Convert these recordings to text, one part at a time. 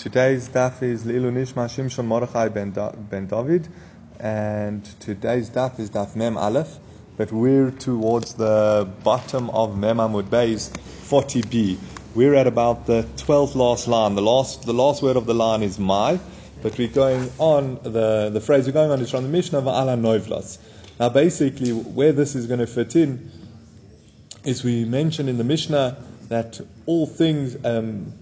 Today's daf is Lilu Nishma Shimshon Mordechai ben, ben David, and today's daf is daf Mem Aleph, but we're towards the bottom of Mem Amud Beis 40b. We're at about the 12th last line. The last, the last word of the line is my, but we're going on, the, the phrase we're going on is from the Mishnah Va'ala Noivlas. Now basically, where this is going to fit in is we mentioned in the Mishnah that all things, um,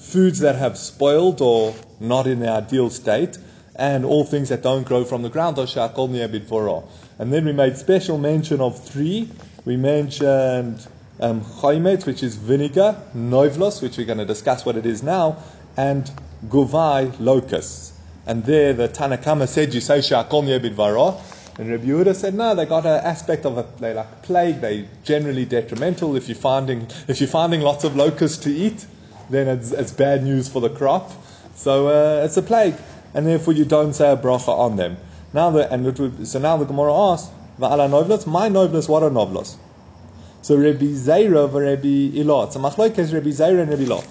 foods that have spoiled or not in their ideal state, and all things that don't grow from the ground. And then we made special mention of three. We mentioned um, which is vinegar, novlos, which we're going to discuss what it is now, and guvai, locusts. And there the Tanakama said, you say shakol bidvora. And Rabbi Yehuda said, no, they got an aspect of a they like plague. They generally detrimental. If you're finding if you're finding lots of locusts to eat, then it's, it's bad news for the crop. So uh, it's a plague, and therefore you don't say a bracha on them. Now the and would, so now the Gemara asks, "Va'ala novlos, my novlos, what are novlos?" So Rabbi Zaira and Rabbi Ilah. So machlokes Rabbi Zaira and Rabbi Ilah.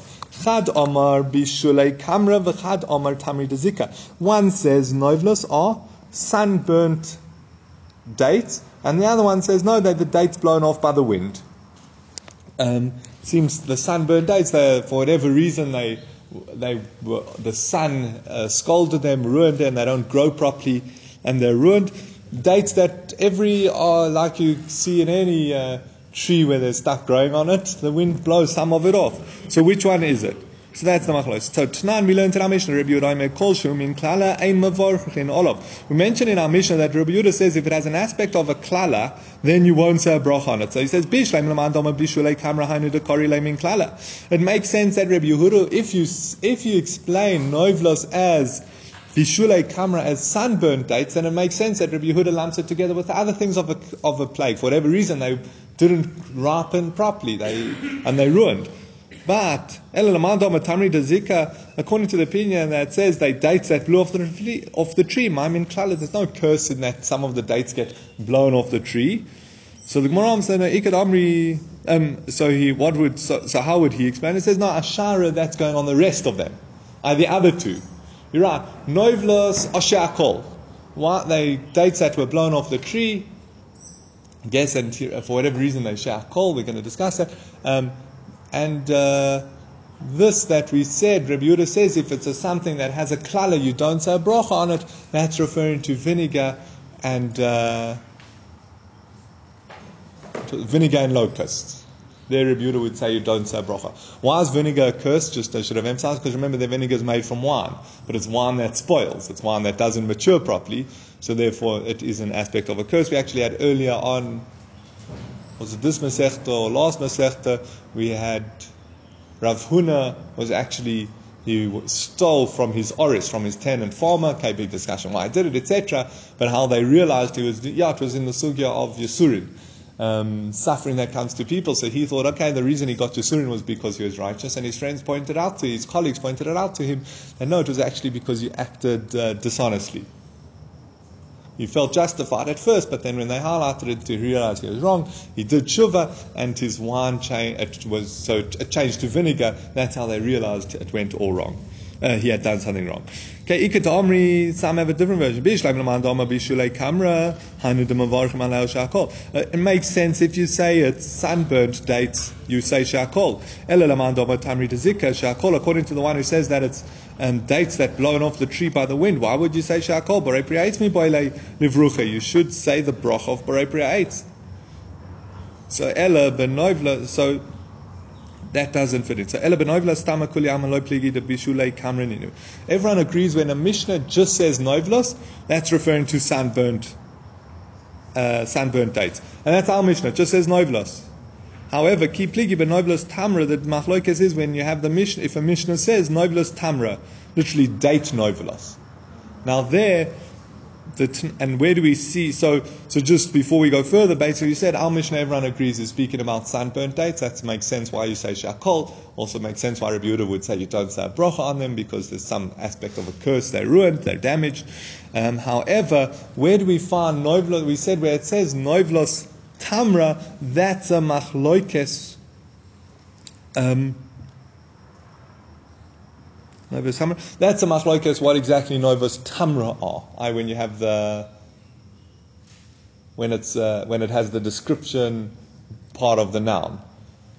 Chad Omar bishulei kamra v'chad Omar tamri dezika. One says novlos are sunburnt dates, and the other one says no, they're the dates blown off by the wind. Um, seems the sunburned dates, they, for whatever reason, they, they were, the sun uh, scalded them, ruined them, they don't grow properly, and they're ruined. Dates that every, uh, like you see in any uh, tree where there's stuff growing on it, the wind blows some of it off. So which one is it? So that's the machlos. So Tanan, we learned in our Mishnah, Rabbi Yehuda Kol Shum in Klala ein mavorch in Olav. We mentioned in our Mishnah that Rabbi Yehuda says if it has an aspect of a klala, then you won't say a brach on it. So he says Bishleim leman doma bishulei kamra hainu de kori leim in klala. It makes sense that Rabbi Yehuda, if you if you explain noivlos as Vishulei Kamra as sunburnt dates, then it makes sense that Rabbi Yehuda lumps it together with the other things of a, of a plague. For whatever reason, they didn't ripen properly, they, and they ruined. But according to the opinion that says they dates that blew off the tree, off the tree. I mean, there's no curse in that some of the dates get blown off the tree. So the Gemara said, Amri. Um, so he, what would, so, so, how would he explain? It says, no, Ashara, that's going on the rest of them, are the other two. You're right. Novlos Ashakol. What they dates that were blown off the tree. Guess and for whatever reason they shakol. We're going to discuss that. Um, and uh, this that we said, Rabbi Yehuda says, if it's a something that has a klala, you don't say a bracha on it. That's referring to vinegar and uh, vinegar and locusts. There, Rabbi Yehuda would say you don't say bracha. Why is vinegar a curse? Just I should have emphasized because remember the vinegar is made from wine, but it's wine that spoils. It's wine that doesn't mature properly. So therefore, it is an aspect of a curse. We actually had earlier on was it this Masechta or last Masechta, we had Rav Huna was actually, he stole from his oris, from his tenant farmer, okay, big discussion why he did it, etc., but how they realized he was, yeah, it was in the sugya of Yasurin. Um, suffering that comes to people. So he thought, okay, the reason he got Yasurin was because he was righteous, and his friends pointed out to his colleagues pointed it out to him, and no, it was actually because he acted uh, dishonestly. He felt justified at first, but then when they highlighted it, he realized he was wrong. He did tshuva, and his wine. It was so it changed to vinegar. That's how they realized it went all wrong. Uh, he had done something wrong. Okay, Ikat Omri, some have a different version. Uh, it makes sense if you say it's sunburnt dates, you say shakol. According to the one who says that it's um, dates that blown off the tree by the wind. Why would you say shakol? You should say the broch of borei So ella benovla. So that doesn't fit in. So ella benovla stama kuli amaloi pligi de bishulei kamreninu. Everyone agrees when a mishnah just says novlos, that's referring to sunburnt, uh, sunburnt dates, and that's our mishnah. Just says novlos. However, ki pligi benoblos tamra, that machloikes is when you have the mishnah, if a mishnah says noblos tamra, literally date noblos. Now there, the, and where do we see, so, so just before we go further, basically you said, our mishnah everyone agrees is speaking about sunburnt dates, that makes sense why you say shakol, also makes sense why Rabbi would say you don't say a on them, because there's some aspect of a curse, they're ruined, they're damaged. Um, however, where do we find novlos, we said where it says novlos Tamra, that's a machloikes. Um, Novus Tamra. That's a machlokas. What exactly Novus Tamra are? I when you have the when it's uh, when it has the description part of the noun.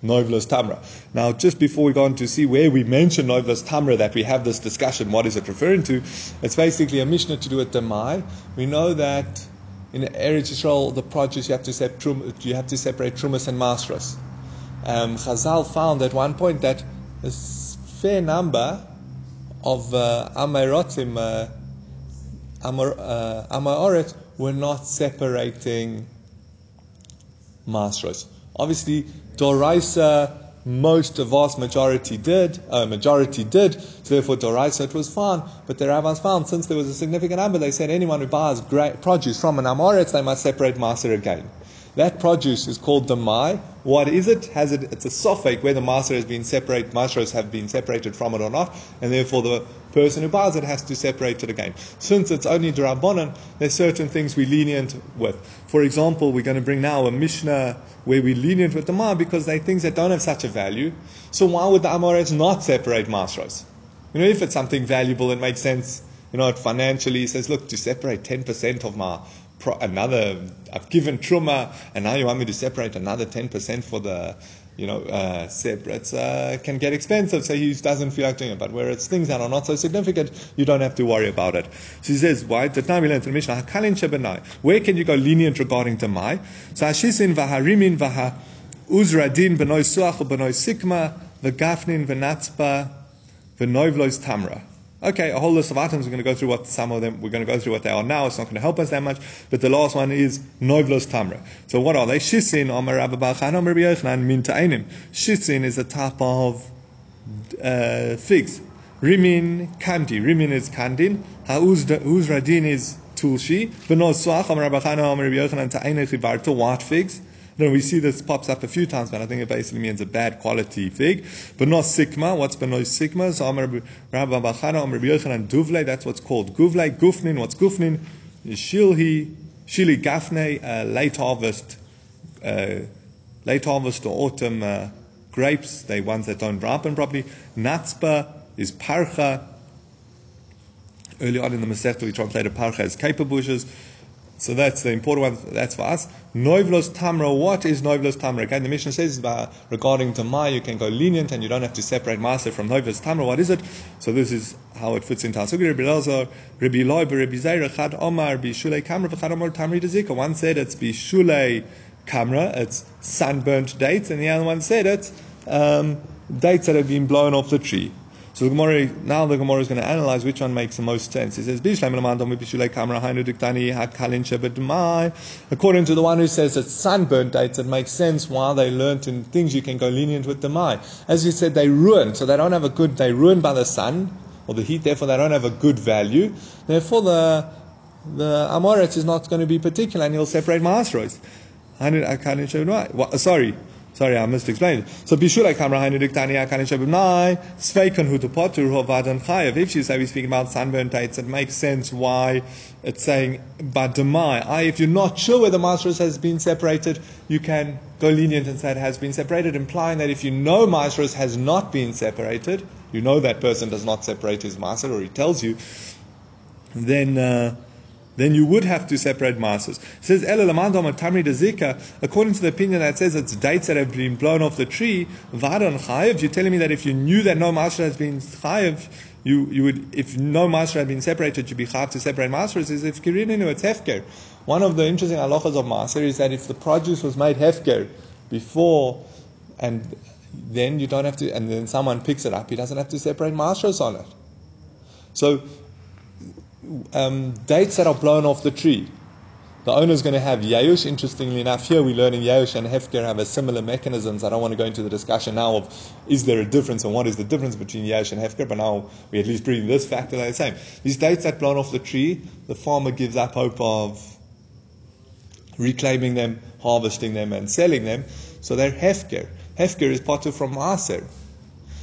Novus Tamra. Now, just before we go on to see where we mention Novus Tamra, that we have this discussion, what is it referring to? It's basically a Mishnah to do with Demai. We know that in Eretz Yisrael, the produce you have to, separate, you have to separate Trumas and Masras. Um, Chazal found at one point that a fair number of uh, Amarotim, uh, uh, were not separating Masras. Obviously, Doraisa, most, a vast majority did, uh, majority did, so therefore Doraisa it was fine. But the rabbis found since there was a significant number, they said anyone who buys produce from an Amoritz, they must separate Maser again. That produce is called the Mai. What is it? Has it? It's a sofek where the master has been separated, masters have been separated from it or not, and therefore the person who buys it has to separate it again. Since it's only drabanan, there's certain things we're lenient with. For example, we're going to bring now a Mishnah where we're lenient with the Ma because they're things that don't have such a value. So why would the Amoritz not separate masters? You know, if it's something valuable, it makes sense. You know, it financially, he says, look, to separate 10% of my another, I've given truma, and now you want me to separate another 10% for the, you know, uh, separate, uh, can get expensive, so he doesn't feel like doing it. But where it's things that are not so significant, you don't have to worry about it. So he says, why? The time we learned the Mishnah, where can you go lenient regarding my? So Hashisin v'harimin v'ha uzradin b'noi suach b'noi sikma v'gafnin v'natzpa v'noivlois tamra. Okay, a whole list of items. We're going to go through what some of them. We're going to go through what they are now. It's not going to help us that much. But the last one is noivlos tamra. So what are they? Shisin Omer Rabbi Balchan Omer Yochanan Min Ta'enim. Shisin is a type of uh, figs. Rimin kandi. Rimin is kandin. Ha'uzradin is tulshi. V'nos suach Omer Rabbi Chana Omer Yochanan Ta'enim Chivarto. White figs. No, we see this pops up a few times, but I think it basically means a bad quality fig. But not sigma. What's benois sigma? So Amar Rabba Bachana, Amar Yochanan Duvle. That's what's called guvle. Gufnin. What's gufnin? Shilhi, shili gafne. Uh, late harvest, uh, late harvest or autumn uh, grapes. They ones that don't ripen properly. Natspa is parcha. Early on in the Masechta, we translated parcha as caper bushes. So that's the important one. That's for us. Noivlos tamra. What is noivlos tamra? Okay, the Mishnah says regarding tamai, you can go lenient and you don't have to separate master from noivlos tamra. What is it? So this is how it fits into Hasugi. Rabbi Elazar, Rabbi Loi, Rabbi Zaira, Chad Omar, Bishulei Kamra, Chad Omar Tamri Dezika. One said it's Bishulei Kamra, it's sunburnt dates, and the other one said it's um, dates that have been blown off the tree. So the Gemara now the Gemara is going to analyze which one makes the most sense. It says according to the one who says that sunburnt dates, it makes sense why they learnt in things you can go lenient with the mai. As you said, they ruin, so they don't have a good. They ruin by the sun or the heat, therefore they don't have a good value. Therefore the the Amoritz is not going to be particular, and he'll separate Maasros. Sorry, Sorry, I must explain. So Bishulai Kamrahainu Diktani Akani Shabimnai, Sveikon Hutupotur Hovadan Chayav. If say we're speaking about sunburn dates, it makes sense why it's saying Badamai. I if you're not sure whether Maestros has been separated, you can go lenient and say it has been separated, implying that if you know Maestros has not been separated, you know that person does not separate his master, or he tells you, then uh, then you would have to separate masses. Says, Tamri Zika, according to the opinion that says it's dates that have been blown off the tree, Vadan Chayev, you're telling me that if you knew that no master has been Chayev, you, you would, if no master had been separated, you'd be chayav to separate masters. Is if kirininu, it's hefker. One of the interesting halachas of master is that if the produce was made hefker before, and then you don't have to, and then someone picks it up, he doesn't have to separate masters on it. So um, dates that are blown off the tree. The owner is going to have Yayush. Interestingly enough, here we're learning Yayush and Hefker have a similar mechanisms. I don't want to go into the discussion now of is there a difference and what is the difference between Yayush and Hefker, but now we at least bring this fact that they're the same. These dates that blown off the tree, the farmer gives up hope of reclaiming them, harvesting them, and selling them. So they're Hefker. Hefker is part of from Aser.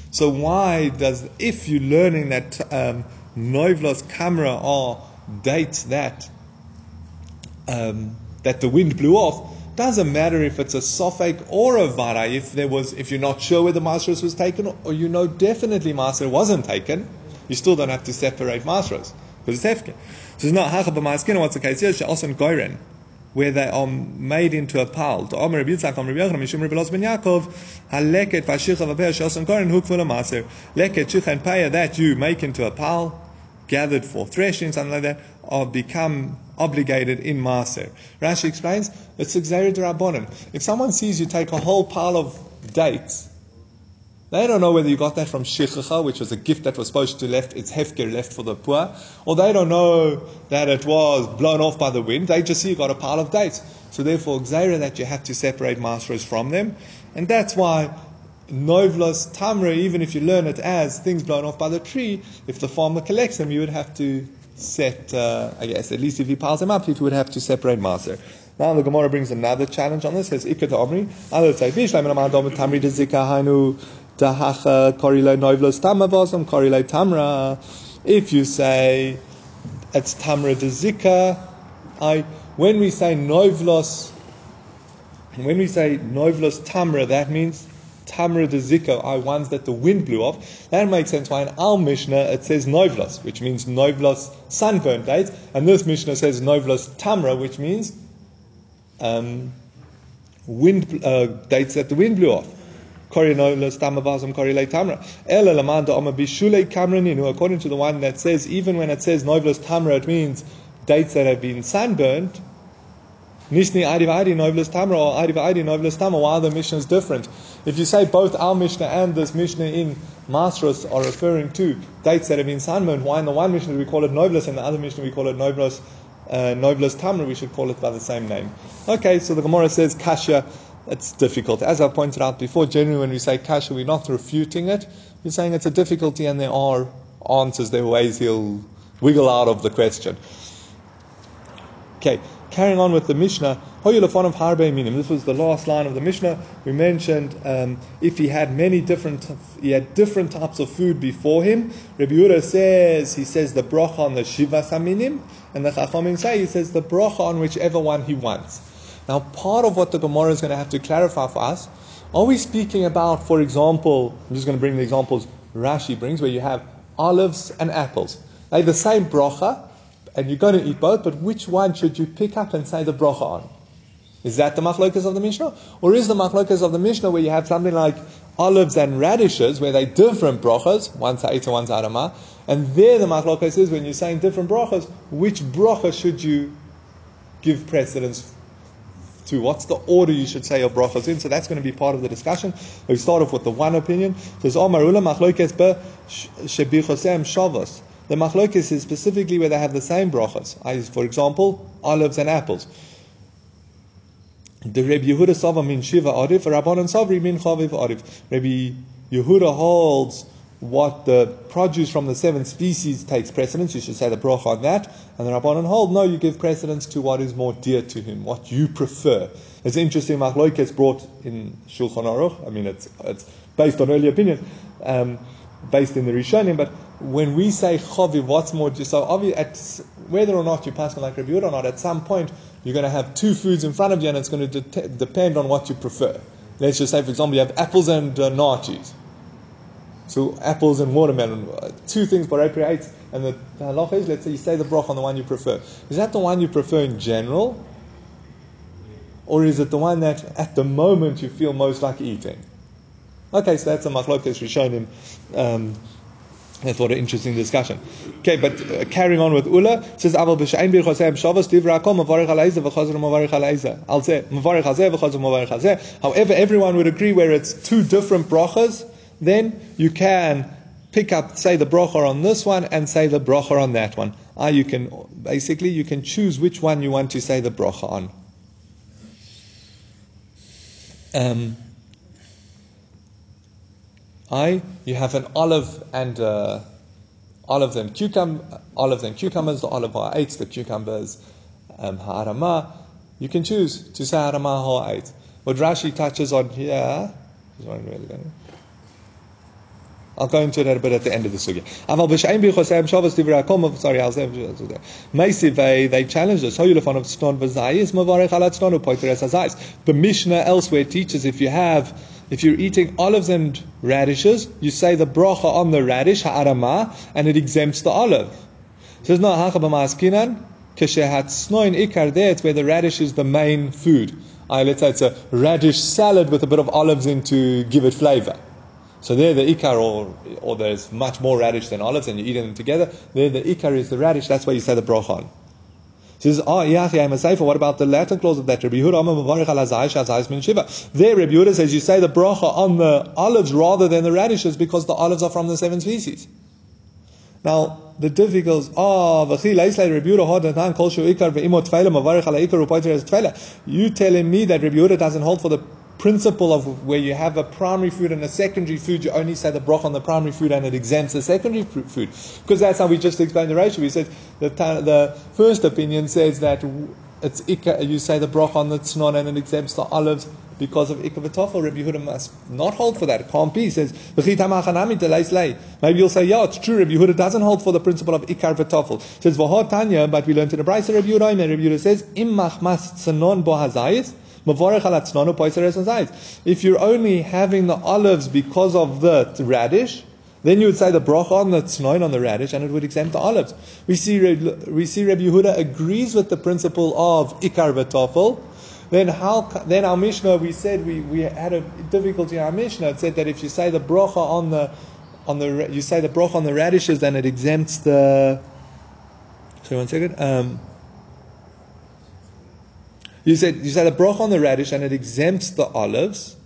So why does, if you're learning that um, Noivlos camera are dates that um, that the wind blew off. Doesn't matter if it's a sofek or a vara. If there was, if you're not sure whether Master was taken, or you know definitely Master wasn't taken, you still don't have to separate masros because it's hefker. So it's not hacha b'ma'askin. What's the case here? She'ason goyren where they are made into a pal. To Omer Rabbi Yitzchak, Omer Rabbi Yochanan, Mishum Rabbi Los Ben Yaakov, haleket v'ashicha v'peh she'ason goyren hukvul maser. Leket shicha and paya that you make into a pal, gathered for threshing, something like that, or become obligated in Maser. Rashi explains, it's Xer Rabbonim. If someone sees you take a whole pile of dates, they don't know whether you got that from Shichacha, which was a gift that was supposed to left, it's Hefker left for the poor, or they don't know that it was blown off by the wind. They just see you got a pile of dates. So therefore, Xera that you have to separate Masros from them. And that's why Novlos, Tamra, even if you learn it as things blown off by the tree, if the farmer collects them, you would have to set, uh, I guess, at least if he piles them up, he would have to separate Maser. Now the Gemara brings another challenge on this. Says, Ikat Omri, I'll say, Bishlam and Amadom Tamri de Zika Hainu Dahacha Korile Novlos Tamavosam Korile Tamra. If you say it's Tamra de Zika, I, when we say Novlos, when we say Novlos Tamra, that means Tamra de Zika are ones that the wind blew off. That makes sense why in our Mishnah it says Novlos, which means Novlos sunburnt dates, and this Mishnah says Novlos Tamra, which means um, wind uh, dates that the wind blew off. According to the one that says, even when it says Novlos Tamra, it means dates that have been sunburnt. Nishni Adi Novlis Tamra or Adi Novlis Tamra, why the Mishnah is different. If you say both our Mishnah and this Mishnah in Masros are referring to dates that have been sunburned, why in the one Mishnah we call it Novlis and the other Mishnah we call it Novlis, uh, Tamra, we should call it by the same name. Okay, so the Gemara says Kasha, it's difficult. As I pointed out before, generally when we say Kasha, we're not refuting it, we're saying it's a difficulty and there are answers, there are ways he'll wiggle out of the question. Okay, carrying on with the Mishnah. This was the last line of the Mishnah. We mentioned um, if he had many different, he had different types of food before him. Rabbi Yehuda says he says the bracha on the shiva saminim, and the Chachamim say he says the bracha on whichever one he wants. Now, part of what the Gemara is going to have to clarify for us, are we speaking about, for example, I'm just going to bring the examples Rashi brings, where you have olives and apples. They're the same bracha, and you're going to eat both, but which one should you pick up and say the bracha on? Is that the machlokas of the Mishnah? Or is the machlokas of the Mishnah where you have something like olives and radishes, where they're different brachas, one's ha'ita, one's ha'adama, and there the machlokas is when you're saying different brachas, which bracha should you give precedence to? What's the order you should say your brachas in? So that's going to be part of the discussion. We start off with the one opinion. Says, Omarula machlokes be shebichosem shavos. The machlokes is specifically where they have the same brachas. For example, olives and apples. The Rebbe Yehuda Sava min Shiva Arif, Rabbanan Savri min Chaviv Arif. Rebbe Yehuda holds what the produce from the seven species takes precedence. You should say the bracha on that. And the Rabbanan hold, no, you give precedence to what is more dear to him, what you prefer. It's interesting, Machloik is brought in Shulchan Aruch. I mean, it's, it's based on early opinion. Um, based in the Rishonim, but when we say chaviv, what's more, so obviously, whether or not you pass like Rabbi or not, at some point you're going to have two foods in front of you, and it's going to de- depend on what you prefer. Let's just say, for example, you have apples and uh, nachos. So apples and watermelon, uh, two things by creates, and the halacha is, let's say you say the broch on the one you prefer. Is that the one you prefer in general, or is it the one that at the moment you feel most like eating? Okay, so that's a machlokas rishonim. Um, that's what an interesting discussion. Okay, but uh, carrying on with Ula, says Aval b'shein birchosem shavas divra kol mavarich aleiza v'chazor mavarich aleiza. I'll say mavarich hazeh v'chazor mavarich hazeh. However, everyone would agree where it's two different brachas, then you can pick up, say the bracha on this one and say the bracha on that one. Ah, you can basically you can choose which one you want to say the bracha on. Um, I, you have an olive and uh, olives and cucumber, olives and cucumbers. The olive ha'etz, the cucumbers um, ha'arama. You can choose to say ha'arama ha'etz. What Rashi touches on here, I'll go into that a bit at the end of the sugya. Aval b'shein b'chosem shavas divrei akom. Sorry, I'll say Meisi they they challenged us. Hoyulefon of ston v'zayis mavarech alat stonu poiteres azayis. The Mishnah elsewhere teaches if you have if you're eating olives and radishes, you say the bracha on the radish, ha'arama, and it exempts the olive. Says no, hacha b'ma'askinan, keshehatznoin ikar there, it's where the radish is the main food. Uh, let's say it's a radish salad with a bit of olives in to give it flavor. So there the ikar, or, or there's much more radish than olives, and you're eating them together. There the ikar is the radish, that's why you say the bracha on. She says, oh, yeah, I'm a Seifa. what about the Latin clause of that? Rabbi Yehuda There, Rabbi Yehuda says you say the bracha on the olives rather than the radishes because the olives are from the seven species. Now, the difficult oh, ah, you telling me that Rabbi Yehuda doesn't hold for the principle of where you have a primary food and a secondary food, you only say the broch on the primary food and it exempts the secondary food. Because that's how we just explained the ratio. We said the, the first opinion says that it's you say the broch on the tznon and it exempts the olives because of ikka v'tofel. Rabbi Yehuda must not hold for that. It can't be. He says, maybe you'll say, yeah, it's true. Rabbi Yehuda doesn't hold for the principle of ikar v'tofel. says, Tanya, but we learned in the Brisa Rabbi Yehuda, Rabbi Yehuda says, im machmas tznon bo hazayis, if you're only having the olives because of the radish, then you would say the bracha on the tznoin on the radish, and it would exempt the olives. We see we see Rabbi Yehuda agrees with the principle of ikar v'tofel. Then how? Then our Mishnah we said we, we had a difficulty in our Mishnah. It said that if you say the bracha on the on the you say the bracha on the radishes, then it exempts the. Sorry, one second. Um, you said you said a broch on the radish and it exempts the olives.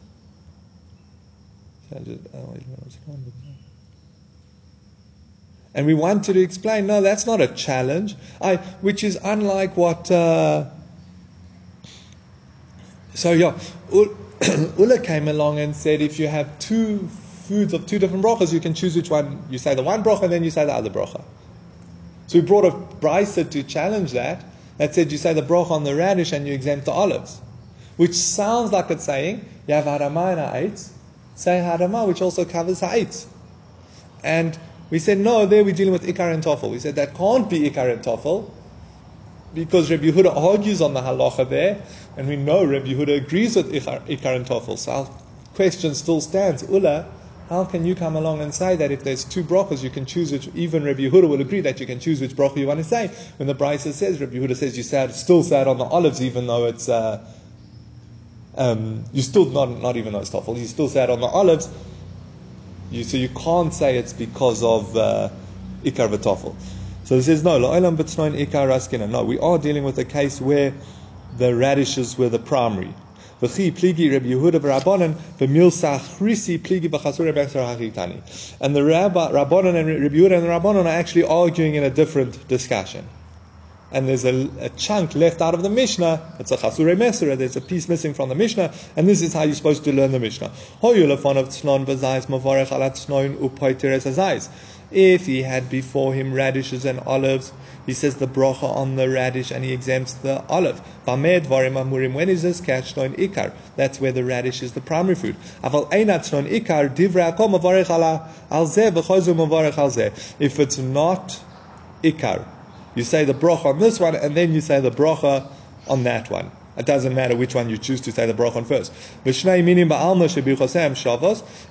And we wanted to explain, no, that's not a challenge. I, which is unlike what. Uh, so yeah, Ulla came along and said, if you have two foods of two different brachas, you can choose which one. You say the one bracha, and then you say the other bracha. So we brought a brisa to challenge that that said you say the broch on the radish and you exempt the olives. Which sounds like it's saying you have harama and ha'etz, say harama, which also covers ha'etz. And we said, no, there we're dealing with ikar and tofel. We said that can't be ikar and tofel because Rabbi Yehuda argues on the halacha there, and we know Rabbi Yehuda agrees with ikar, and tofel. So our question still stands. Ula, how can you come along and say that if there's two brachas, you can choose which, even Rabbi Yehuda will agree that you can choose which bracha you want to say. When the Brisa says, Rabbi Yehuda says you sad, still sad on the olives, even though it's, uh, um, you still, not, not even though it's tofel, you still sad on the olives. You, so you can't say it's because of uh, ikar v'tofel. So it says, no, la'olam b'tznoin ikar raskina. No, we are dealing with a case where the radishes were the primary. V'chi pligi Rabbi Yehuda v'Rabbanan v'milsach risi pligi hachitani. And the Rabba, Rabbanan and Rabbi Yehuda and Rabbanan are actually arguing in a different discussion. And there's a, a chunk left out of the Mishnah. It's a chasure mesera. There's a piece missing from the Mishnah, and this is how you're supposed to learn the Mishnah. If he had before him radishes and olives, he says the bracha on the radish and he exempts the olive. When is this catch on ikar? That's where the radish is the primary food. If it's not ikar, you say the bracha on this one and then you say the bracha on that one. It doesn't matter which one you choose to say the bracha on first.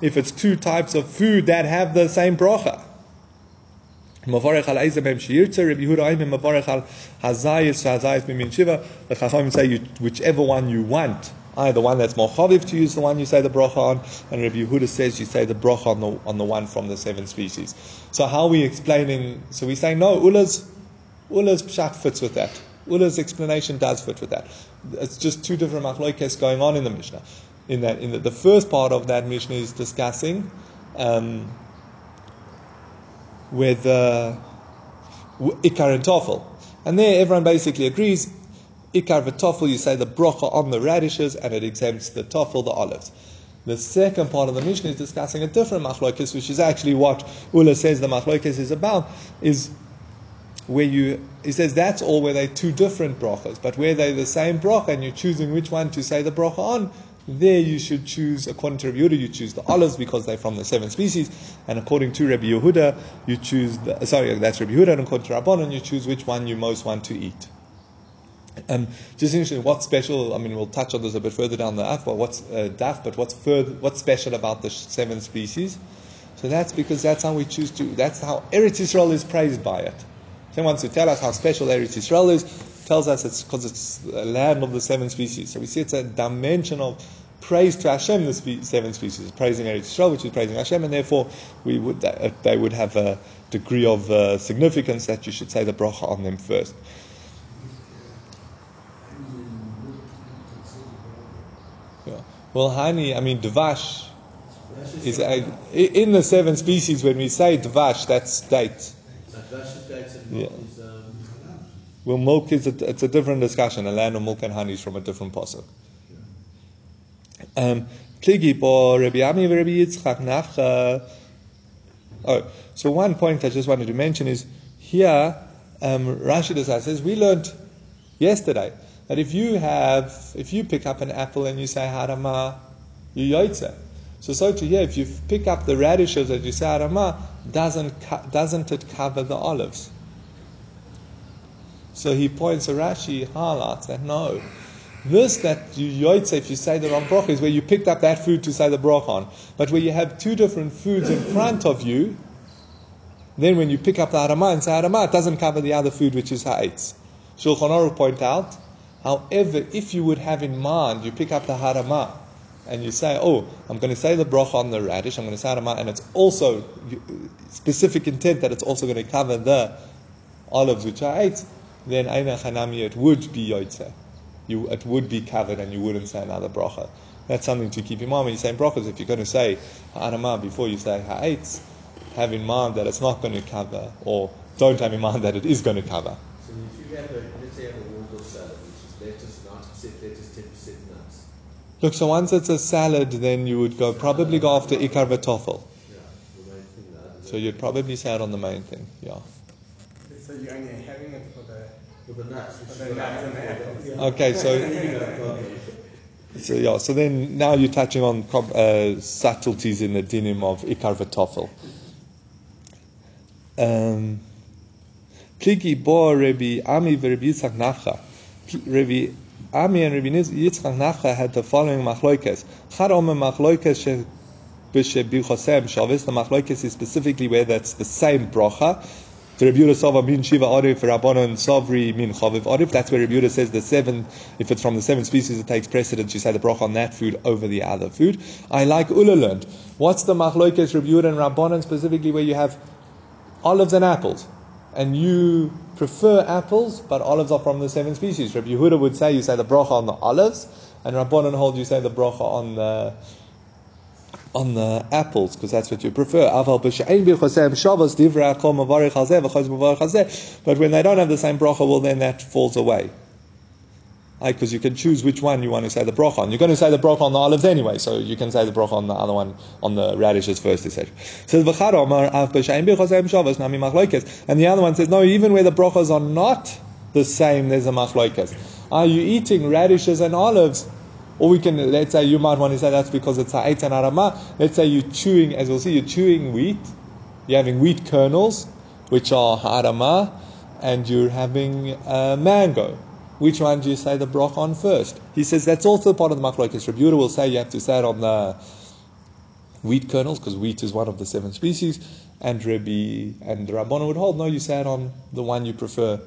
If it's two types of food that have the same bracha. Mavarech al Eizabem Shirtze, Rabbi Yehuda Aimim Mavarech al Hazayis, Hazayis Mimin Shiva. The Chachamim say whichever one you want. Either the one that's more chaviv to use the one you say the bracha on, and Rabbi Yehuda says you say the bracha on the, on the one from the seven species. So how are we explaining? So we say no, Ulla's, Ulla's pshat fits with that. Ulla's explanation does fit with that. It's just two different machloikes going on in the Mishnah. In that, in the, the first part of that Mishnah is discussing um, with uh, Ikar and Tofel. And there everyone basically agrees, Ikar and you say the brocha on the radishes and it exempts the Tofel, the olives. The second part of the Mishnah is discussing a different machlokes, which is actually what Ula says the machlokes is about, is where you, he says that's all where they're two different brachas, but where they're the same bracha and you're choosing which one to say the bracha on, there you should choose, according to Rabbi Yehuda, you choose the olives because they're from the seven species, and according to Rabbi Yehuda, you choose the, sorry, that's Rabbi Yehuda, and according to Rabbanon, you choose which one you most want to eat. Um, just interesting, what's special? I mean, we'll touch on this a bit further down the af, but what's uh, daf? But what's further? What's special about the seven species? So that's because that's how we choose to. That's how Eretz Yisrael is praised by it. Someone to tell us how special Eretz Yisrael is. Tells us it's because it's a land of the seven species. So we see it's a dimension of praise to Hashem. The spe- seven species praising Eretz Yisrael, which is praising Hashem, and therefore we would uh, they would have a degree of uh, significance that you should say the bracha on them first. Yeah. Well, honey, I mean, dvash is a, in the seven species. When we say dvash, that's date. Yeah. Well, milk is a, it's a different discussion. A land of milk and honey is from a different pasuk. Um. Oh, so one point I just wanted to mention is here. Um, Rashi says we learned yesterday that if you have, if you pick up an apple and you say harama, you yoitze. So so to here, if you pick up the radishes and you say harama, doesn't doesn't it cover the olives? So he points a Rashi highlights that no. This that you yoitze, if you say the wrong bracha, is where you picked up that food to say the bracha on. But where you have two different foods in front of you, then when you pick up the harama and say harama, it doesn't cover the other food which is ha'etz. Shulchan Aruch point out, however, if you would have in mind, you pick up the harama, and you say, oh, I'm going to say the bracha on the radish, I'm going to say harama, and it's also specific intent that it's also going to cover the olives which are eight, then Aina Chanami, it would be Yoitze. You, it would be covered and you wouldn't say another bracha. That's something to keep in mind when you're saying brachas. If you're going to say Ha'anama before you say Ha'etz, have in mind that it's not going to cover, or don't have in mind that it is going to cover. So if you have a, let's say you have a Waldorf salad, which is lettuce, 90% lettuce, 10% nuts. Look, so once it's a salad, then you would go probably go after Ikar V'tofel. Yeah, the main thing that So you'd probably say it on the main thing, yeah. So you're only having it for Okay, so so yeah, so then now you're touching on uh, subtleties in the dinim of Ikar V'tofel. Um, Pligi bo Rabbi Ami v'Rabbi Yitzchak Nafcha. Rabbi Ami and Rabbi Yitzchak Nafcha had the following machloikes. Chad omer machloikes she b'shebichosem shavis. The machloikes is specifically where that's the same bracha. The Rabbi Yehuda Sava min Shiva Arif, Rabbanon Savri min Chaviv Arif. That's where Rabbi Yehuda says the seven, if it's from the seven species, it takes precedence. You say the bracha on that food over the other food. I like Ula learned. What's the machloikes Rabbi Yehuda and Rabbanon specifically where you have olives and apples? And you prefer apples, but olives are from the seven species. Rabbi Yehuda would say you say the bracha on the olives, and Rabbanon hold you say the bracha on the on the apples because that's what you prefer. But when they don't have the same bracha, well then that falls away. Because you can choose which one you want to say the bracha on. You're going to say the bracha on the olives anyway, so you can say the bracha on the other one, on the radishes first, etc. Says. And the other one says no, even where the brachas are not the same, there's a machloikes. Are you eating radishes and olives? Or we can, let's say, you might want to say that's because it's a and arama. Let's say you're chewing, as we'll see, you're chewing wheat. You're having wheat kernels, which are arama, and you're having uh, mango. Which one do you say the broch on first? He says that's also part of the machlokes. Rabbi will say you have to say it on the wheat kernels because wheat is one of the seven species, and Rabbi and Rabbana would hold no, you say it on the one you prefer,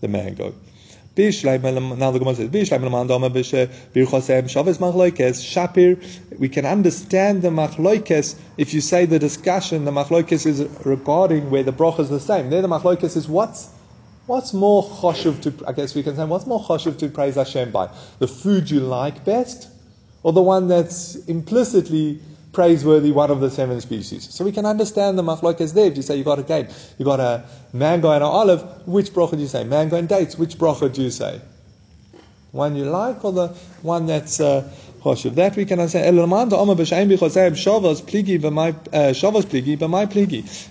the mango. Shapir, we can understand the machloikes if you say the discussion, the machloikes is regarding where the broch is the same. There the machloikes is what's what's more choshev to, I guess we can say, what's more choshev to praise Hashem by? The food you like best, or the one that's implicitly praiseworthy, one of the seven species. So we can understand the machlokes there. If you say you got a game, you got a mango and an olive, which bracha do you say? Mango and dates, which bracha do you say? One you like or the one that's uh? That we can understand.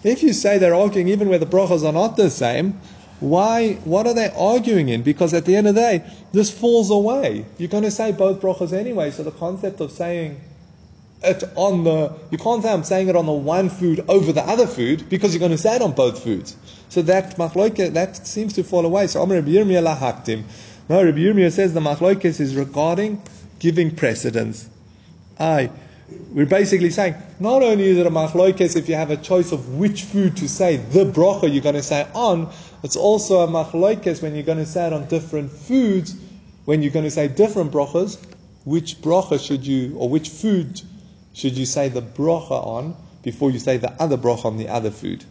If you say they're arguing even where the brachas are not the same, why? What are they arguing in? Because at the end of the day, this falls away. You're going to say both brachas anyway. So the concept of saying it on the, you can't say I'm saying it on the one food over the other food because you're going to say it on both foods. So that machloike, that seems to fall away. So Amr Yirmiyah lahaktim. No, Rabbi Yirmiyah says the machlokes is regarding giving precedence. Aye. We're basically saying not only is it a machlokes if you have a choice of which food to say the bracha you're going to say on, it's also a machlokes when you're going to say it on different foods, when you're going to say different brachas, which bracha should you or which food should you say the bracha on before you say the other bracha on the other food.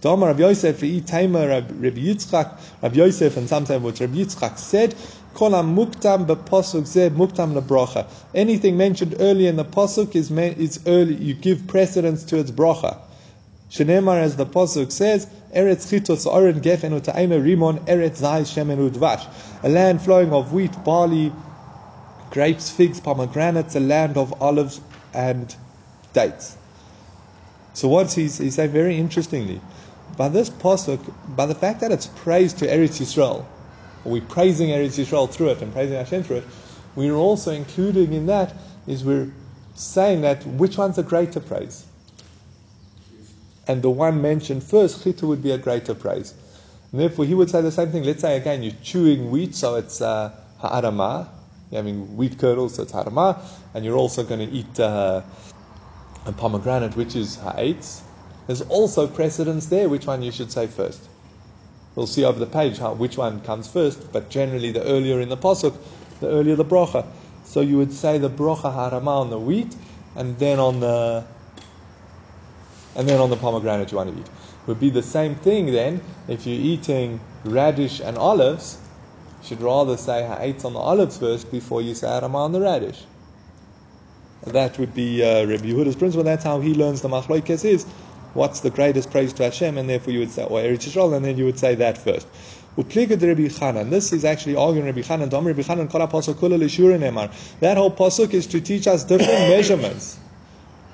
Dama Rabbi Yosef, Taima, Rabbi Yitzchak, Rabbi Yosef, and sometimes what Rabbi Yitzchak said, Kolam muktam bepasuk zeh muktam lebracha. Anything mentioned early in the pasuk is is early. You give precedence to its bracha. Shenemar, as the pasuk says, Eretz chitos oren gefen uta'ema rimon eretz zay shemen udvash. A land flowing of wheat, barley, grapes, figs, pomegranates, a land of olives and dates. So what's he, he say very interestingly? By this pasuk, by the fact that it's praise to Eretz Yisrael, or we're praising Eretz Yisrael through it and praising Hashem through it, we're also including in that is we're saying that which one's a greater praise? And the one mentioned first, chita would be a greater praise. And therefore, he would say the same thing. Let's say again, you're chewing wheat, so it's uh, ha'adama. You're having wheat kernels, so it's ha'adama. And you're also going to eat uh, a pomegranate, which is ha'etz. There's also precedence there, which one you should say first. We'll see over the page how which one comes first, but generally the earlier in the pasuk, the earlier the bracha. So you would say the bracha harama on the wheat, and then on the and then on the pomegranate you want to eat. Would be the same thing then if you're eating radish and olives. Should rather say ha'etz on the olives first before you say harama on the radish. That would be uh, Rabbi Yehuda's principle. That's how he learns the machlokes is what's the greatest praise to Hashem, and therefore you would say, or Eretz Yisrael, and then you would say that first. This is actually arguing Rabbi Chanan. Dom Rabbi Chanan kol. That whole pasuk is to teach us different measurements.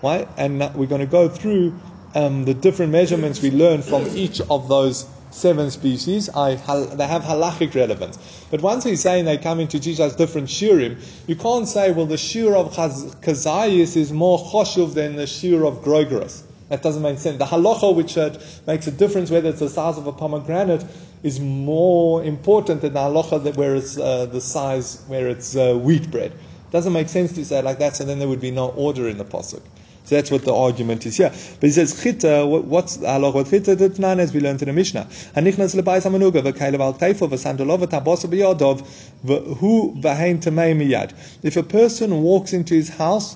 Right? And we're going to go through um, the different measurements we learn from each of those seven species. I, they have halachic relevance. But once he's saying they come in to teach different shirim, you can't say, well, the shir of Kazayis is more choshuv than the shir of Grogeros. That doesn't make sense. The halacha, which uh, makes a difference whether it's the size of a pomegranate, is more important than the halacha that where it's uh, the size where it's uh, wheat bread. It doesn't make sense to say it like that, so then there would be no order in the pasuk. So that's what the argument is here. But he says, chita, what's the halacha? What chita did as we learned in the Mishnah. Hanichnas lebayis hamanuga, v'kailev al teifo, v'sandalov, v'tabosa b'yodov, v'hu v'hein tamei miyad. If a person walks into his house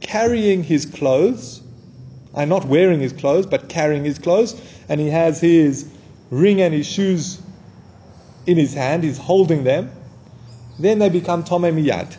carrying his clothes, I'm not wearing his clothes, but carrying his clothes, and he has his ring and his shoes in his hand, he's holding them, then they become tome miyad.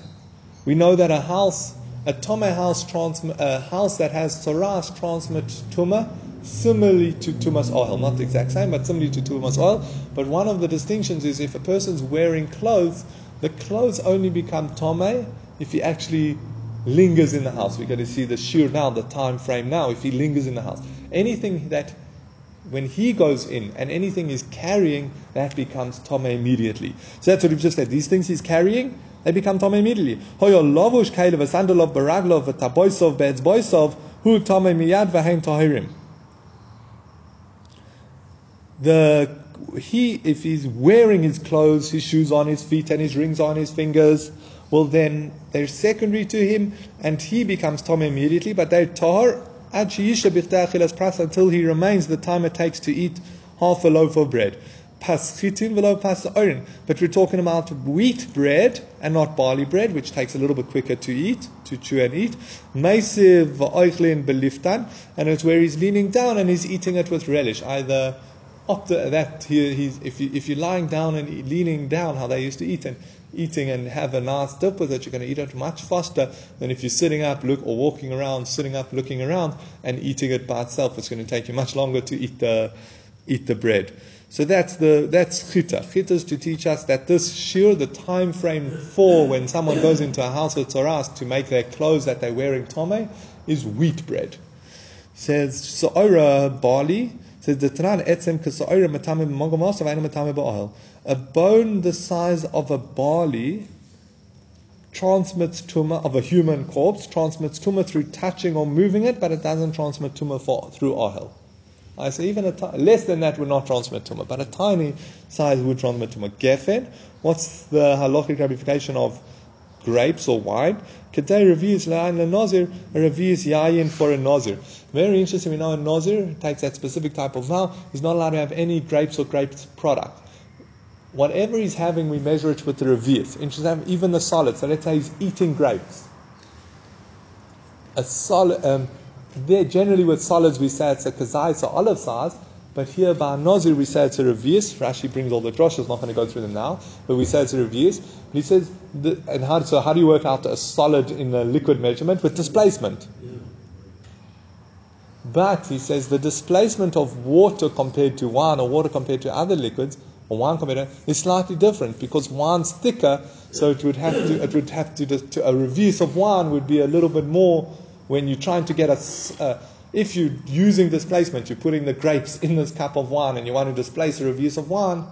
We know that a house, a tome house, transm- a house that has saras transmit tuma, similarly to tumas oil, not the exact same, but similarly to tumas oil. But one of the distinctions is if a person's wearing clothes, the clothes only become tome if he actually lingers in the house. We're going to see the shear now, the time frame now, if he lingers in the house. Anything that, when he goes in and anything is carrying, that becomes Tome immediately. So that's what we've just said. These things he's carrying, they become Tome immediately. Hoyo lovush kailev sandalov baraglov v'taboisov be'etzboisov hu Tome miyad v'heim tahirim. The he, if he's wearing his clothes, his shoes on his feet, and his rings on his fingers, well then they're secondary to him and he becomes Tom immediately, but they're Tahar until he remains the time it takes to eat half a loaf of bread. But we're talking about wheat bread and not barley bread, which takes a little bit quicker to eat, to chew and eat. Meisiv oichlin beliftan, And it's where he's leaning down and he's eating it with relish, either up that he, he's, if, you, if you're lying down and leaning down, how they used to eat, and eating and have a nice dip with it, you're going to eat it much faster than if you're sitting up, look or walking around, sitting up, looking around, and eating it by itself. It's going to take you much longer to eat the eat the bread. So that's the that's chita. Chita is to teach us that this shir, the time frame for when someone goes into a house of Torah to make their clothes that they're wearing tome, is wheat bread. Says so'ora barley. Says the Tanan etzem kasa'ira matame b'mogamos avayna matame ba'oil. A bone the size of a barley transmits tuma of a human corpse transmits tuma through touching or moving it, but it doesn't transmit tuma for, through oil. I say even a less than that would not transmit tuma, but a tiny size would transmit tuma. Gefen, what's the halachic ramification of grapes or wine? Kedei reviews la'an le-nazir, reviews yayin for a nazir. Very interesting, we know a nazir takes that specific type of vow, he's not allowed to have any grapes or grapes product. Whatever he's having, we measure it with the reviews. Interesting, even the solids. So let's say he's eating grapes. A solid, um, there generally with solids we say it's a kazai, so olive size, but here by Nazir we say it's a revius. Rashi brings all the droshes, not going to go through them now, but we say it's a revius. And he says, the, and how, so how do you work out a solid in a liquid measurement? With displacement. But he says the displacement of water compared to wine or water compared to other liquids or wine compared to is slightly different because wine's thicker, so it would have to it would have to, to a revius of wine would be a little bit more when you're trying to get a uh, if you're using displacement, you're putting the grapes in this cup of wine and you want to displace a revius of wine,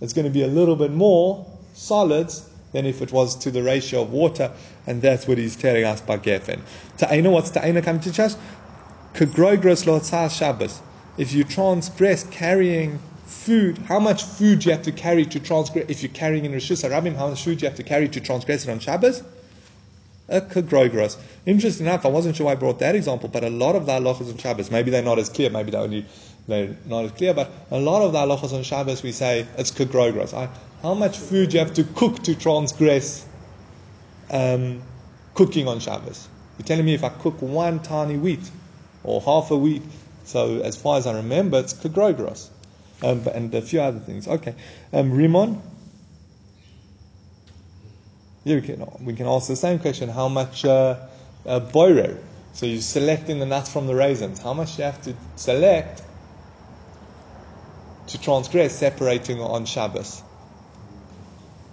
it's going to be a little bit more solids than if it was to the ratio of water, and that's what he's telling us by Geffen. Ta'ina, what's Ta'ina come to teach us? Kagroigros lotzah Shabbos. If you transgress carrying food, how much food you have to carry to transgress? If you're carrying in Rishus Harabim, how much food you have to carry to transgress it on Shabbos? Kagroigros. Interesting enough, I wasn't sure why I brought that example, but a lot of the halachas on Shabbos, maybe they're not as clear, maybe they're only they're not as clear, but a lot of the halachas on Shabbos we say it's kagroigros. How much food you have to cook to transgress um, cooking on Shabbos? You're telling me if I cook one tiny wheat or half a wheat, so as far as I remember, it's kagrogros. Um, and a few other things. Okay. Um, Rimon. Yeah, we can, we can ask the same question. How much uh, uh, boirer? So you're selecting the nuts from the raisins. How much do you have to select to transgress separating on Shabbos?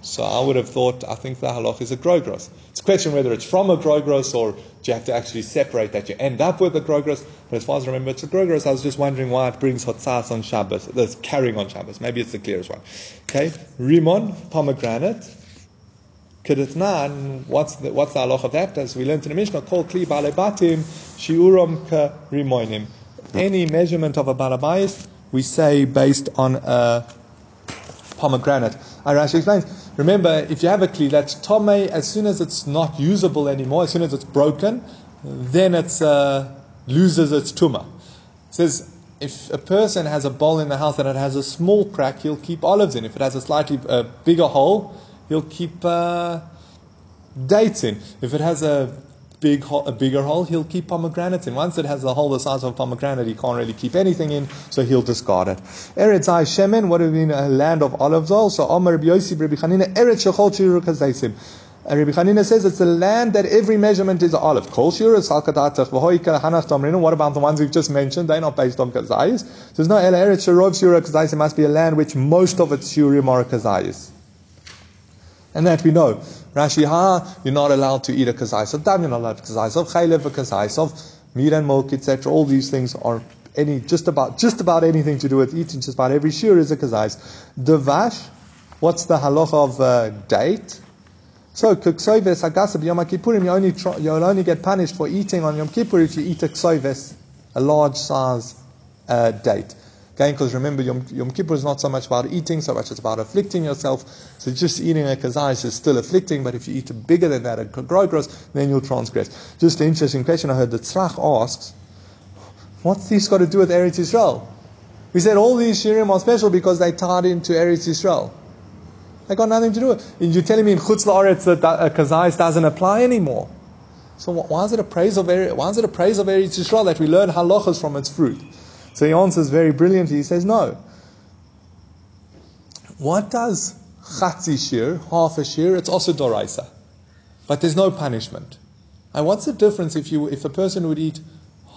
So I would have thought, I think the halach is a grogros. It's a question whether it's from a grogros or do you have to actually separate that you end up with a grogros. But as far as I remember, it's a grogros. I was just wondering why it brings hotzas on Shabbos. That's carrying on Shabbos. Maybe it's the clearest one. Okay, rimon, pomegranate. Kedetnan, what's the, what's the halach of that? As we learned in the Mishnah, called kli balebatim, shiuram ka rimoinim. Any measurement of a balabayis, we say based on a pomegranate. And Rashi explains, remember, if you have a kli that's tome, as soon as it's not usable anymore, as soon as it's broken, then it uh, loses its tumah. It says, if a person has a bowl in the house and it has a small crack, he'll keep olives in. If it has a slightly uh, bigger hole, he'll keep uh, dates in. If it has a big hole, a bigger hole, he'll keep pomegranates in. Once it has a hole the size of a pomegranate, he can't really keep anything in, so he'll discard it. Eretz Ai Shemen, what would mean a land of olives oil? So Omer Rabbi Yossi, Rabbi Chanina, Eretz Shechol Shiru Kazaisim. Uh, Rabbi Chanina says it's a land that every measurement is olive. What about the ones we've just mentioned? They're not based on Kazayis. There's no Eretz Shirov Kazaisim. must be a land which most of its Shurim are Kazayis. And that we know. Rashi Ha, you're not allowed to eat a kazais of dam, you're not allowed to kazais of chaylev, a kazais of meat and milk, etc. All these things are any just about just about anything to do with eating. Just about every shear is a kazais. Devash, what's the halacha of uh, date? So kuksoives agasab yom kippurim, you only try, you'll only get punished for eating on Yom Kippur if you eat a ksoives, a large size uh, date. Okay, because remember, Yom, Yom Kippur is not so much about eating, so much it's about afflicting yourself. So just eating a kazais is still afflicting, but if you eat bigger than that, a grogros, then you'll transgress. Just an interesting question I heard the Tzlach asks, what's this got to do with Eretz Yisrael? We said all these shirim are special because they tied into Eretz Yisrael. They got nothing to do with it. You're telling me in Chutz La'aretz that a kazais doesn't apply anymore. So why is it a praise of Eretz, why is it a praise of Eretz Yisrael that we learn halachas from its fruit? So he answers very brilliantly. He says, no. What does chatzi shir, half a shir, it's also doraisa. But there's no punishment. And what's the difference if you if a person would eat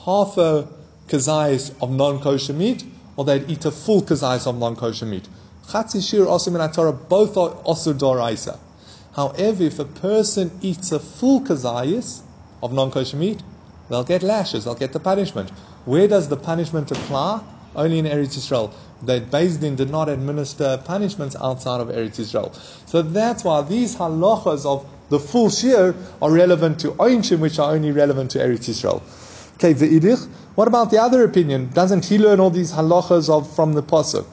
half a kazais of non-kosher meat or they'd eat a full kazais of non-kosher meat? Chatzi shir, osim and Torah, both are also doraisa. However, if a person eats a full kazayis of non-kosher meat, they'll get lashes, they'll get the punishment. Where does the punishment apply? Only in Eretz Yisrael. That Beis Din did not administer punishments outside of Eretz Yisrael. So that's why these halachas of the full shir are relevant to Oinshim, which are only relevant to Eretz Yisrael. Okay, ve'idich, What about the other opinion? Doesn't he learn all these halachas of from the pasuk?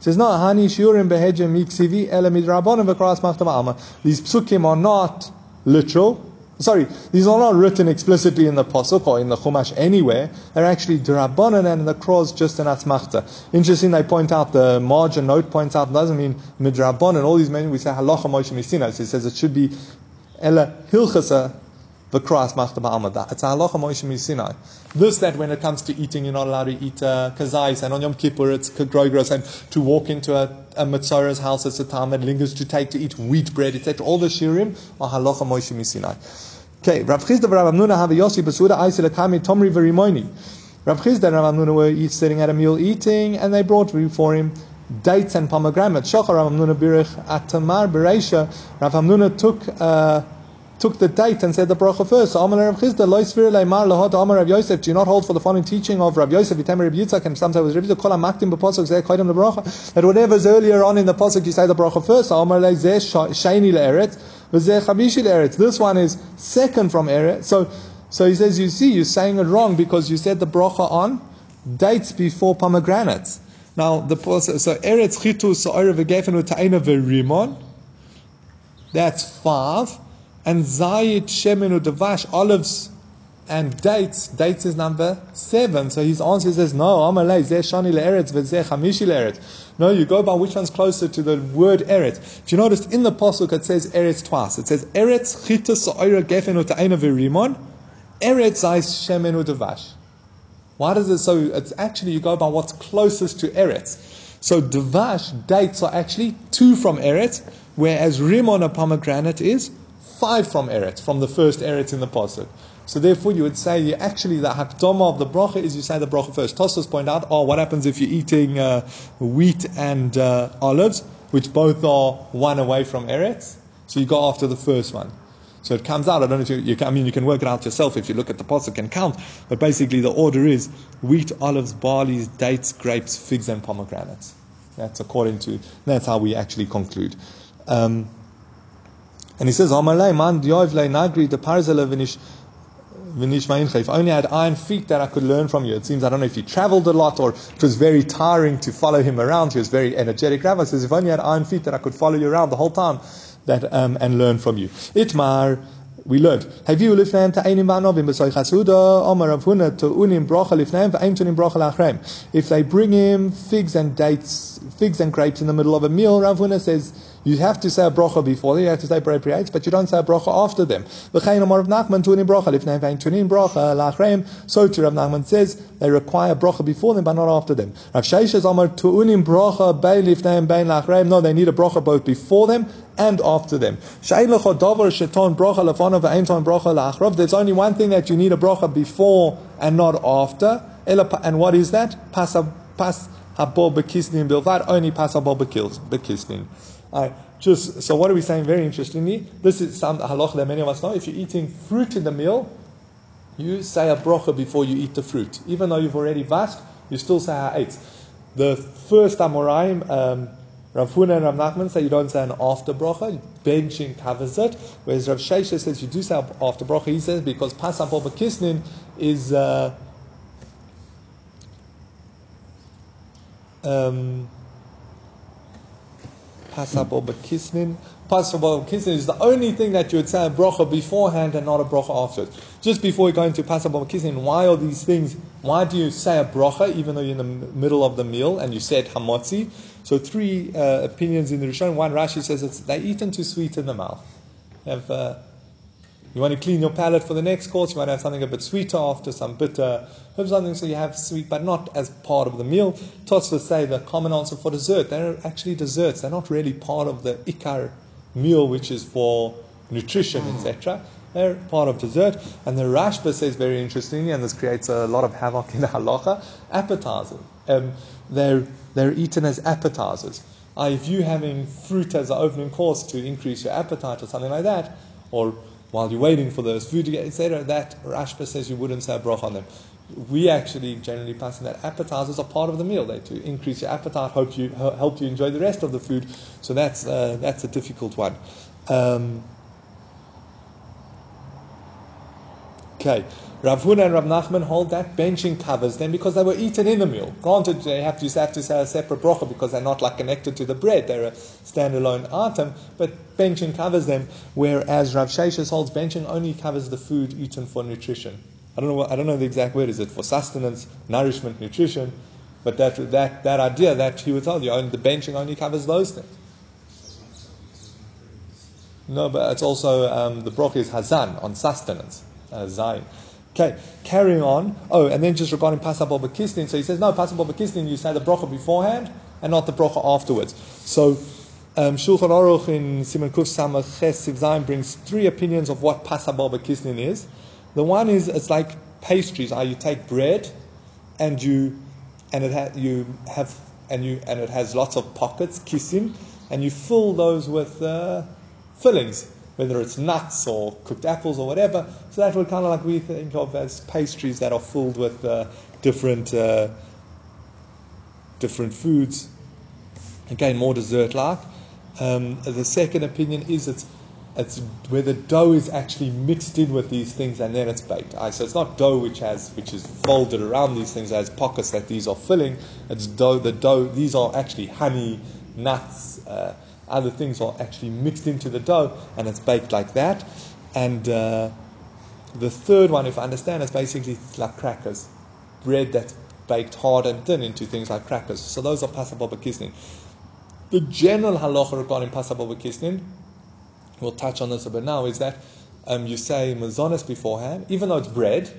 Says no. Hani shiurim behejem miksivi machtam alma. These psukim are not literal. Sorry, these are not written explicitly in the pasuk or in the chumash anywhere. They're actually drabanan and the cross just an atmachta. Interesting. They point out the margin note points out doesn't mean midrabanan. All these men we say halacha moshe misina. So it says it should be ela hilchasa v'kras machta ba'amada. It's a halacha moshe Sinai. This that when it comes to eating, you're not allowed to eat uh, kazais, and on Yom Kippur it's kagrogros, and to walk into a, a Mitzora's house it's a time lingers to take to eat wheat bread, etc. All the shirim are halacha moshe Sinai. Okay, Rav Chisda Rav Amnuna have Yossi Basuda Aisel Akami Tomri Verimoni. Rav Chisda and Rav Amnuna were sitting at a meal eating, and they brought before him dates and pomegranates. Shachar Rav Amnuna Birich Atamar Bereisha. Rav Amnuna took. Uh, took the date and said the bracha first. So Amar Rav Amar Rav Yosef. Do you not hold for the following teaching of Rav Yosef, Yitem Rav Yitzchak, and sometimes Rav Yitzchak, Kol HaMaktim B'Posok Zeh Koydem LeBracha. That whatever's earlier on in the Posok, you say the bracha first. So Amar Lei Zeh Shaini Le'eretz, V'Zeh Chavishi Le'eretz. This one is second from Eretz. So, so he says, you see, you're saying it wrong because you said the bracha on dates before pomegranates. Now, the so Eretz Chitu Sa'ira V'Gefen U'Ta'ina V'Rimon, that's five and zayit, shemen, udavash, olives and dates. Dates is number seven. So his answer says, no, amalei, zeh shani le'eretz, v'zeh chamishi le'eretz. No, you go by which one's closer to the word eretz. Do you notice in the pasuk it says eretz twice? It says eretz chitas sa'ira gefen uta'ena v'rimon, eretz zayit, shemen, udavash. Why does it so? It's actually you go by what's closest to eretz. So davash dates are actually two from eretz, whereas rimon a pomegranate is five from Eretz, from the first Eretz in the Pasuk. So therefore you would say, you actually, the hakdama of the bracha is you say the bracha first. Tosfos point out, oh, what happens if you're eating uh, wheat and uh, olives, which both are one away from Eretz? So you go after the first one. So it comes out. I don't know if you, you can, I mean, you can work it out yourself if you look at the pasuk and count. But basically, the order is wheat, olives, barley, dates, grapes, figs, and pomegranates. That's according to. That's how we actually conclude. Um, and he says, Amalei If I had iron feet that I could learn from you. It seems I don't know if he traveled a lot or it was very tiring to follow him around. He was very energetic. Rabbi says, if only I had iron feet that I could follow you around the whole time that um, and learn from you. Itmar we learned. Have you lifnayim ta'enim va'anovim b'soy chasuda omar Rav Huna to unim brocha lifnayim va'aim brocha. If they bring him figs and dates, figs and grapes in the middle of a meal, Rav Huna says you have to say a bracha before them, you have to say appropriates, but you don't say a bracha after them. V'chein omar Rav Nachman tunim brocha lifnayim va'aim tunim brocha lachrem. So to Rav Nachman says they require bracha before them, but not after them. Rav Sheish says omar to unim brocha bay lifnayim bay lachrem. No, they need a bracha both before them and after them. There's only one thing that you need a bracha before and not after. And what is that? Pas habor bekisnin bilvad. Only pas habor bekisnin. Just so, what are we saying? Very interestingly, this is some halach that many of us know. If you're eating fruit in the meal, you say a bracha before you eat the fruit, even though you've already vashed. You still say ha'etz. The first Amoraim. Um, Rav Huna and Rav Nachman say you don't say an after bracha, benching covers it, whereas Rav Shesha says you do say after bracha. He says because pasapol bekisnin is uh, um, pasapol bekisnin. Pasapol bekisnin is the only thing that you would say a bracha beforehand and not a bracha afterwards. Just before you go into pasapol bekisnin, why are these things? Why do you say a bracha even though you're in the middle of the meal and you said hamotzi? So three uh, opinions in the Rishon. One Rashi says it's they eaten too sweet in the mouth. Have, uh, you want to clean your palate for the next course. You might have something a bit sweeter after some bitter. Have something so you have sweet, but not as part of the meal. Tosfos say the common answer for dessert. They're actually desserts. They're not really part of the ikar meal, which is for nutrition, etc. They're part of dessert. And the Rashba says very interestingly, and this creates a lot of havoc in the halacha, appetizers. Um, they're they're eaten as appetizers. Uh, if you having fruit as an opening course to increase your appetite or something like that, or while you're waiting for those food to get, etc., that Rashba says you wouldn't say a on them. We actually generally pass in that appetizers are part of the meal. They to increase your appetite, hope you help you enjoy the rest of the food. So that's uh, that's a difficult one. Um, Okay. Rav Huna and Rav Nachman hold that benching covers them because they were eaten in the meal. Granted, they have to, have to say a separate bracha because they're not like connected to the bread; they're a standalone item. But benching covers them, whereas Rav Sheshes holds benching only covers the food eaten for nutrition. I don't know. What, I don't know the exact word. Is it for sustenance, nourishment, nutrition? But that that that idea that he would tell you, only the benching only covers those things. No, but it's also um, the bracha is hazan on sustenance, uh, zayin. Okay, carrying on. Oh, and then just regarding Pasabal Bakistin, so he says, no, Pasabal Bakistin, you say the bracha beforehand and not the bracha afterwards. So, um, Shulchan Aruch in Simon Kuf Samach Ches Zayin brings three opinions of what Pasabal Bakistin is. The one is it's like pastries. How you take bread and you and it ha- you have and you and it has lots of pockets, kisim, and you fill those with uh, fillings whether it's nuts or cooked apples or whatever. So that would kind of like we think of as pastries that are filled with uh, different uh, different foods. Again, more dessert-like. Um, the second opinion is it's it's where the dough is actually mixed in with these things and then it's baked. Right, so it's not dough which has which is folded around these things as pockets that these are filling. It's dough. The dough. These are actually honey, nuts. Uh, other things are actually mixed into the dough and it's baked like that. And uh, the third one, if I understand, is basically like crackers, bread that's baked hard and thin into things like crackers. So those are pasababa kisnin. The general halacha regarding pasababa kisnin, we'll touch on this a bit now, is that um, you say mazonis beforehand, even though it's bread,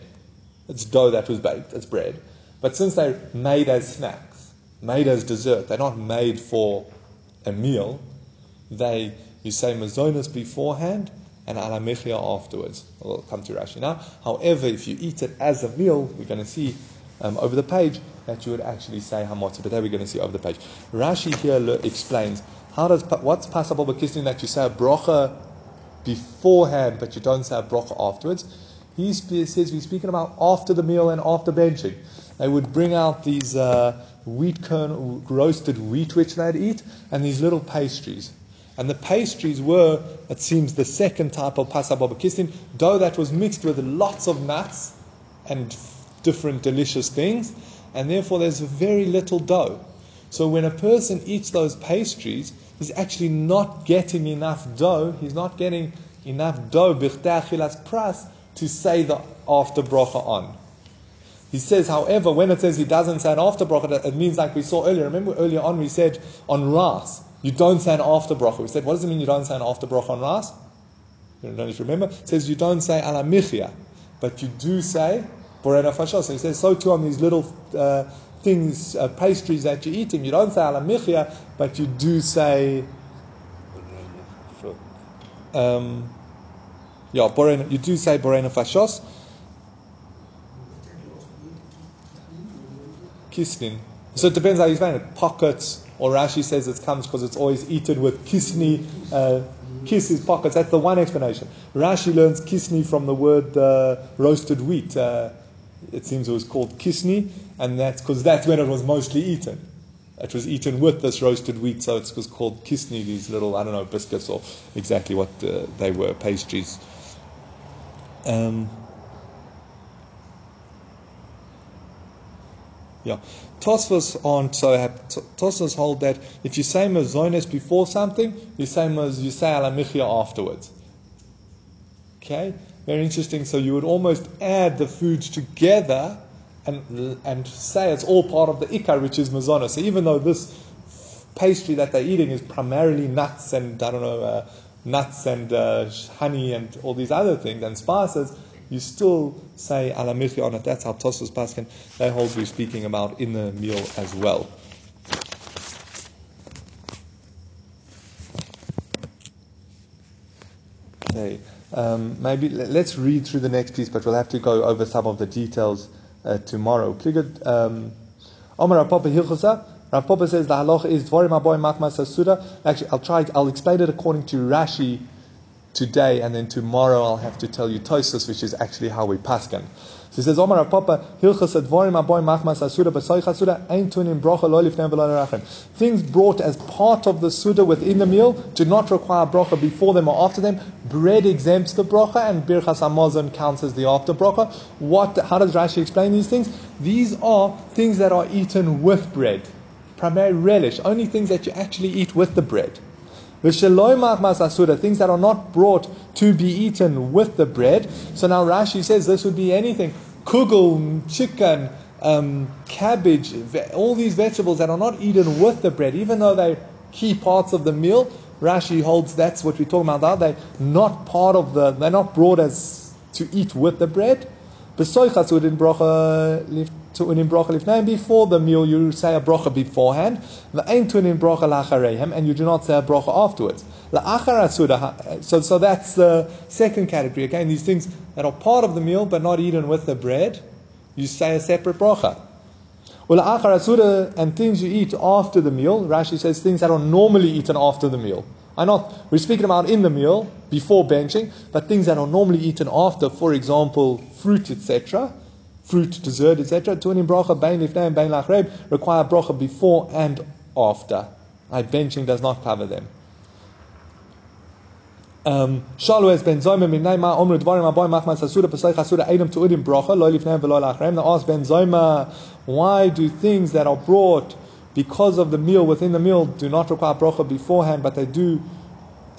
it's dough that was baked, it's bread. But since they're made as snacks, made as dessert, they're not made for a meal, they, you say mazonas beforehand and alamichia afterwards. We'll come to Rashi now. However, if you eat it as a meal, we're going to see um, over the page that you would actually say hamotza, but there we're going to see over the page. Rashi here explains how does what's passable bakistin that you say a brocha beforehand, but you don't say a brocha afterwards. He says we're speaking about after the meal and after benching. They would bring out these uh, wheat kernel, roasted wheat which they'd eat, and these little pastries. And the pastries were, it seems, the second type of pasababa kistin, dough that was mixed with lots of nuts and different delicious things, and therefore there's very little dough. So when a person eats those pastries, he's actually not getting enough dough. He's not getting enough dough pras to say the after bracha on. He says, however, when it says he doesn't say an after bracha, it means like we saw earlier. Remember earlier on we said on rice, you don't say an after bracha. We said, what does it mean you don't say an after bracha on rice? You don't know if you remember. It says you don't say ala michia, but you do say borena fashos. So he says, so too on these little uh, things, uh, pastries that you're eating, you don't say ala michia, but you do say, um, yeah, borena, you do say borena fashos. Kislin. So it depends how you explain it. Pockets, or Rashi says it comes because it's always eaten with kisni. Uh, kiss is pockets. That's the one explanation. Rashi learns kisni from the word uh, roasted wheat. Uh, it seems it was called kisni, and that's because that's when it was mostly eaten. It was eaten with this roasted wheat, so it was called kisni. These little, I don't know, biscuits or exactly what uh, they were, pastries. Um, Yeah. Tosfos aren't so. Tosfos hold that if you say mazonis before something, you say you say alamichia afterwards. Okay? Very interesting. So you would almost add the foods together and, and say it's all part of the ikar, which is mazonis. So even though this pastry that they're eating is primarily nuts and, I don't know, uh, nuts and uh, honey and all these other things and spices, you still say alamichi on it. That's how Tosfos Paskin, they hold we're speaking about in the meal as well. Okay, um, maybe let's read through the next piece, but we'll have to go over some of the details uh, tomorrow. Um, Omar Papa Hilchosa. Rav Papa says the halacha is dvarim aboy asuda. Actually, I'll try. I'll explain it according to Rashi today, and then tomorrow I'll have to tell you Tosus, which is actually how we paskan. So he says, Omar Papa, Hilchas Aboy Machmas Asura Things brought as part of the Suda within the meal do not require brocha before them or after them. Bread exempts the brocha and Birchas Hamazon counts as the after brocha. What, how does Rashi explain these things? These are things that are eaten with bread. Primary relish, only things that you actually eat with the bread. The shalomahmasura, things that are not brought to be eaten with the bread. So now Rashi says this would be anything. Kugel, chicken, um, cabbage, all these vegetables that are not eaten with the bread, even though they're key parts of the meal. Rashi holds that's what we're talking about. They're not part of the, they're not brought as to eat with the bread. Besoichas would in bracha in bracha lifnei. Before the meal, you say a bracha beforehand. Ve'ein to bracha lachareihem, and you do not say a bracha afterwards. So, so that's the second category. Again, these things that are part of the meal but not eaten with the bread, you say a separate bracha. Well, achar asuda and things you eat after the meal. Rashi says things that are normally eaten after the meal. I not we're speaking about in the meal before benching, but things that are normally eaten after. For example, fruit, etc. Fruit, dessert, etc. Tunim bracha bain lifnei bain lachreb require bracha before and after. I benching does not cover them. Um, Shalu ben min Dvarim Aboy Machmas Asura Pesach Asura Edom to Udim Bracha. They ask Ben Zoyma, why do things that are brought because of the meal within the meal do not require bracha beforehand, but they do?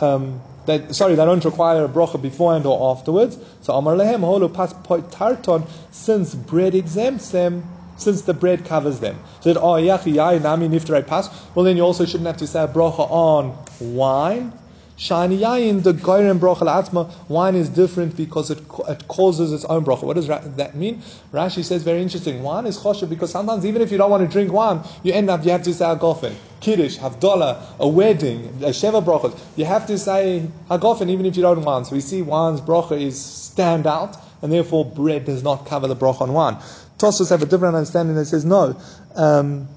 Um, they, sorry, they don't require a bracha beforehand or afterwards. So Amar Lehem Holu Pas Tarton, since bread exempts them. Since the bread covers them, so that oh yachi yayin nami niftarei pas. Well, then you also shouldn't have to say a bracha on wine. Shani yayin, the goyim bracha la'atzma, wine is different because it, it causes its own bracha. What does that mean? Rashi says very interesting. Wine is choshev because sometimes even if you don't want to drink wine, you end up, you have to say hagofen. Kiddush, havdalah, a wedding, a sheva brachas. You have to say hagofen even if you don't want. So we see wine's bracha is stand out, and therefore bread does not cover the bracha on wine. Tosfos have a different understanding that says no. Um,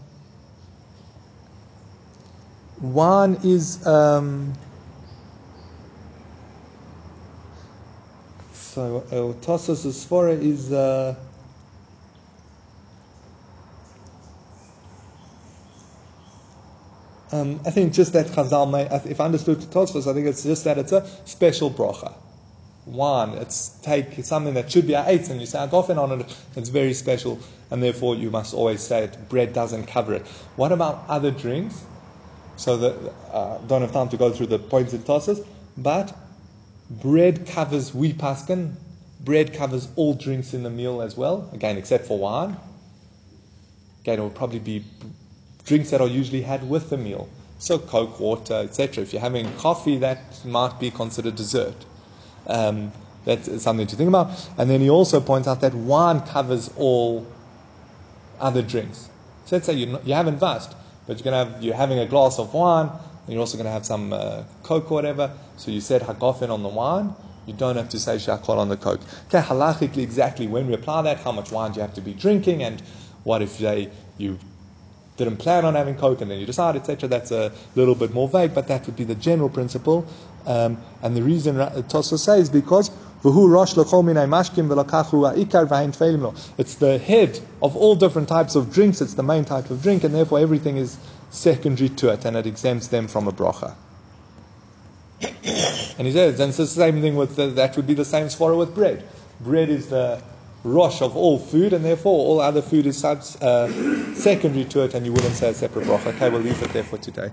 wine is... Um, So uh, Svora is uh, um, I think just that Chazal may, if I understood Tosfos, I think it's just that it's a special bracha. One, it's take something that should be a eight and you say agofen on it, it's very special, and therefore you must always say it. Bread doesn't cover it. What about other drinks? So that uh, don't have time to go through the points in Tosas, but bread covers we paskin. Bread covers all drinks in the meal as well. Again, except for wine. Again, it will probably be drinks that are usually had with the meal. So Coke, water, etc. If you're having coffee, that might be considered dessert. Um, that's something to think about. And then he also points out that wine covers all other drinks. So let's say you're, not, you haven't vast, but you're, gonna have, you're having a glass of wine, and you're also going to have some uh, Coke or whatever. So you said hagofen on the wine. You don't have to say shakol on the Coke. Okay, halachically, exactly when we apply that, how much wine do you have to be drinking, and what if they, you didn't plan on having Coke and then you decide, etc. That's a little bit more vague, but that would be the general principle. Um, and the reason Tosso says because it's the head of all different types of drinks. It's the main type of drink, and therefore everything is secondary to it, and it exempts them from a bracha. and he says, and it's the same thing with the, that would be the same svara with bread. Bread is the rosh of all food, and therefore all other food is subs, uh, secondary to it, and you wouldn't say a separate bracha. Okay, we'll leave it there for today.